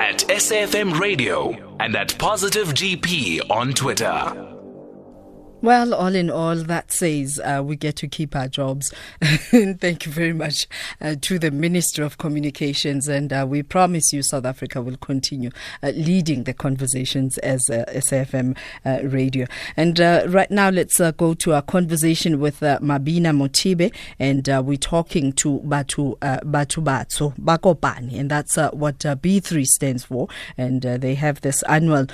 at SAFM Radio and at Positive GP on Twitter. Well, all in all, that says uh, we get to keep our jobs. Thank you very much uh, to the Minister of Communications, and uh, we promise you South Africa will continue uh, leading the conversations as uh, SAFM uh, radio. And right now, let's go to our conversation with Mabina Mothibe, and we're talking to Batu Batu Batso Bakopani, and that's what B3 stands for. And they have this annual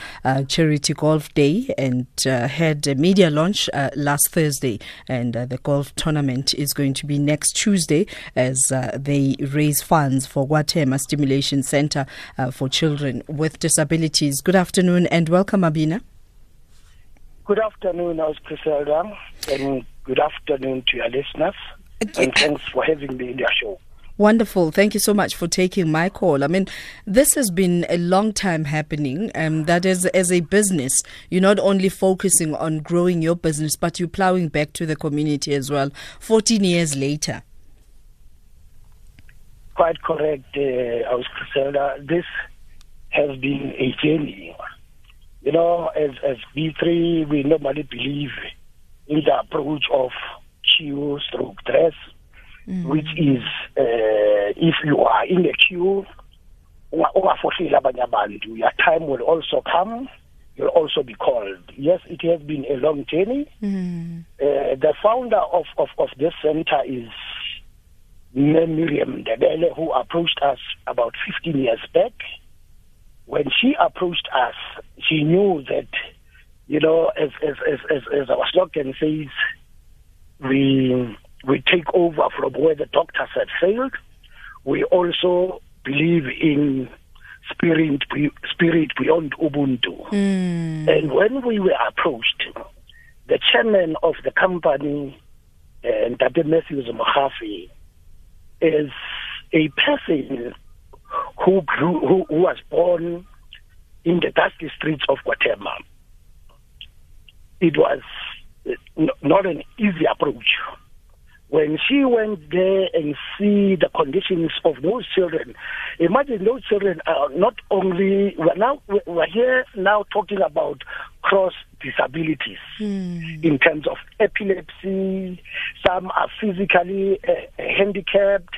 charity golf day and had a media launch uh, last Thursday, and uh, the golf tournament is going to be next Tuesday as uh, they raise funds for KwaThema Stimulation Center uh, for children with disabilities. Good afternoon and welcome, Abina. Good afternoon, I was Griselda, and good afternoon to your listeners. And thanks for having me in your show. Wonderful. Thank you so much for taking my call. I mean, this has been a long time happening. Um, that is, as a business, you're not only focusing on growing your business, but you're plowing back to the community as well. 14 years later. Quite correct, uh, Griselda. This has been a journey. You know, as, as B3, we normally believe in the approach of queue stroke dress mm. which is uh, if you are in a queue ungafohleli abanye abantu your time will also come you'll also be called yes it has been a long journey mm. uh, the founder of, of, of this center is Miriam Debele who approached us about 15 years back when she approached us she knew that you know as as as as, as our slogan says we we take over from where the doctors had failed. We also believe in spirit spirit beyond Ubuntu. Mm. And when we were approached, the chairman of the company, uh, Dr. Matthews Mohafi, is a person who grew, who, who was born in the dusty streets of Guatemala. It was uh, not an easy approach when she went there and see the conditions of those children, imagine those children are not only we're now we're here now talking about cross disabilities mm. in terms of epilepsy. Some are physically uh, handicapped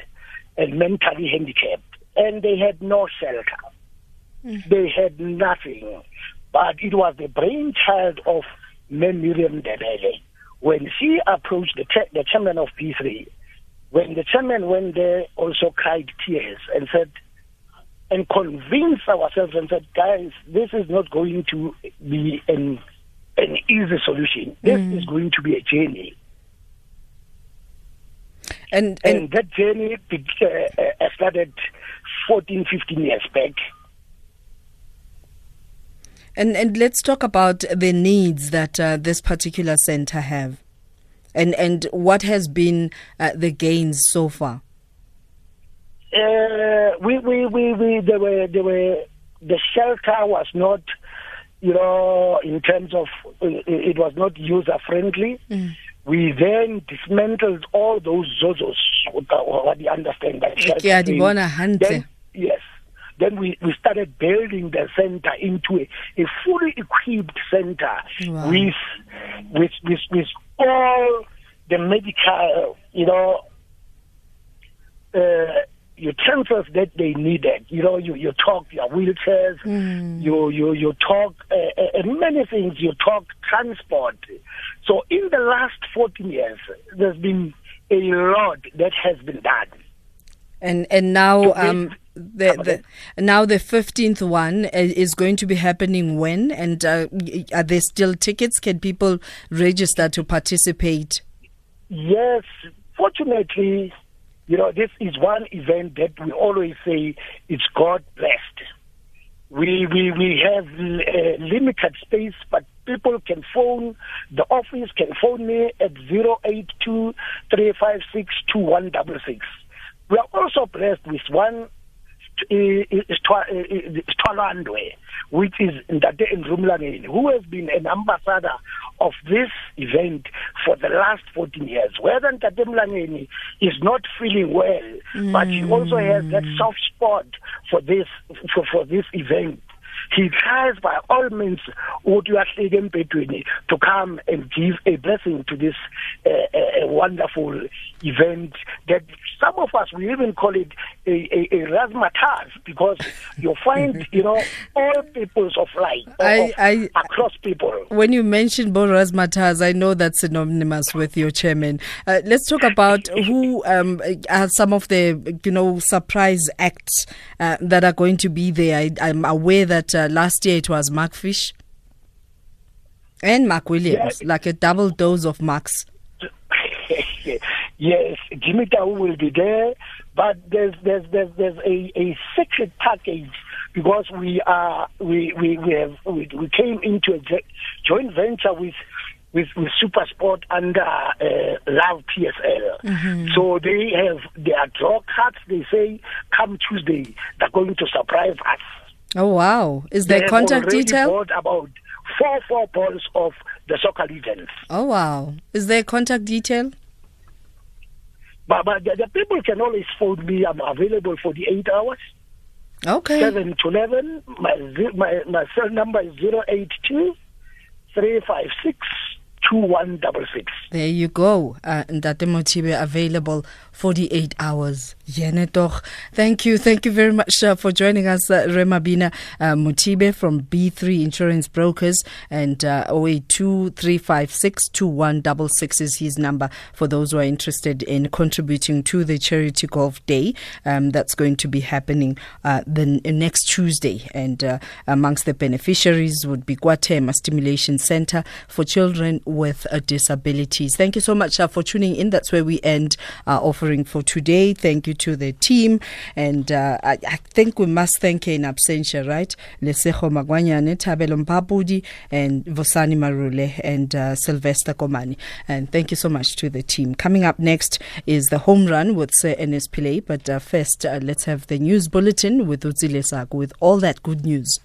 and mentally handicapped, and they had no shelter. Mm. They had nothing, but it was the brainchild of Miriam Debele when she approached the, the chairman of B3, when the chairman went there, also cried tears and said, and convinced ourselves and said, guys, this is not going to be an an easy solution. This mm. is going to be a journey. And, and, and that journey uh, uh, started 14, 15 years back. And and let's talk about the needs that uh, this particular center have, and and what has been uh, the gains so far. Uh, we, we we we there were there were the shelter was not you know in terms of it was not user friendly. Mm. We then dismantled all those zozos. What do you understand by shelter? Then, yes, then we, we started building the center into a, a fully equipped center wow. with, with, with, with all the medical, you know, uh, utensils that they needed. You know, you, you talk your wheelchairs, mm. you, you, you talk uh, uh, many things, you talk transport. So in the last 14 years, there's been a lot that has been done. And and now um, the, the now the 15th one uh, is going to be happening when? And uh, are there still tickets? Can people register to participate? Yes. Fortunately you know this is one event that we always say it's god blessed. We we we have uh, limited space but people can phone the office can phone me at 082 we are also blessed with one is which is Ndate Andrew Mlangeni, who has been an ambassador of this event for the last 14 years. Whether Ndate Mlangeni is not feeling well, mm. but he also has that soft spot for this for, for this event he tries by all means to come and give a blessing to this uh, uh, wonderful event that some of us we even call it a, a, a razzmatazz because you find you know all peoples of life I, I, across people. when you mention Bo razzmatazz I know that's synonymous with your chairman. Uh, let's talk about who um, are some of the you know surprise acts uh, that are going to be there. I, I'm aware that uh, last year it was Mark Fish and Mark Williams, yeah. like a double dose of Marks. yes, Jimmy Tau will be there, but there's there's there's, there's a, a secret package because we are we we, we have we, we came into a joint venture with with, with Super Sport under uh, Love PSL. Mm-hmm. So they have their draw cards. They say come Tuesday they're going to surprise us. Oh wow! Is there contact detail? About four four balls of the soccer legends. Oh wow! Is there contact detail? But, but the, the, people can always phone me. I'm available for the eight hours. Okay. Seven to eleven. My my my cell number is zero eight two three five six 2166. There you go. Uh, Ndate Mothibe available 48 hours. Yene. Thank you. Thank you very much uh, for joining us, uh, Remabina uh, Mothibe from B3 Insurance Brokers. And uh, 0823562166 is his number for those who are interested in contributing to the Charity Golf Day. Um, that's going to be happening uh, the next Tuesday. And uh, amongst the beneficiaries would be KwaThema Stimulation Center for Children with uh, disabilities. Thank you so much uh, for tuning in. That's where we end our for today. Thank you to the team. And uh, I, I, think we must thank in absentia, right? Lesejo Magwanyane, Tabelo Mpapudi, and Vosani Marule, and uh, Sylvester Komani. And thank you so much to the team. Coming up next is the home run with Sir Ernest Pillay. But uh, first, uh, let's have the news bulletin with Utsile with all that good news.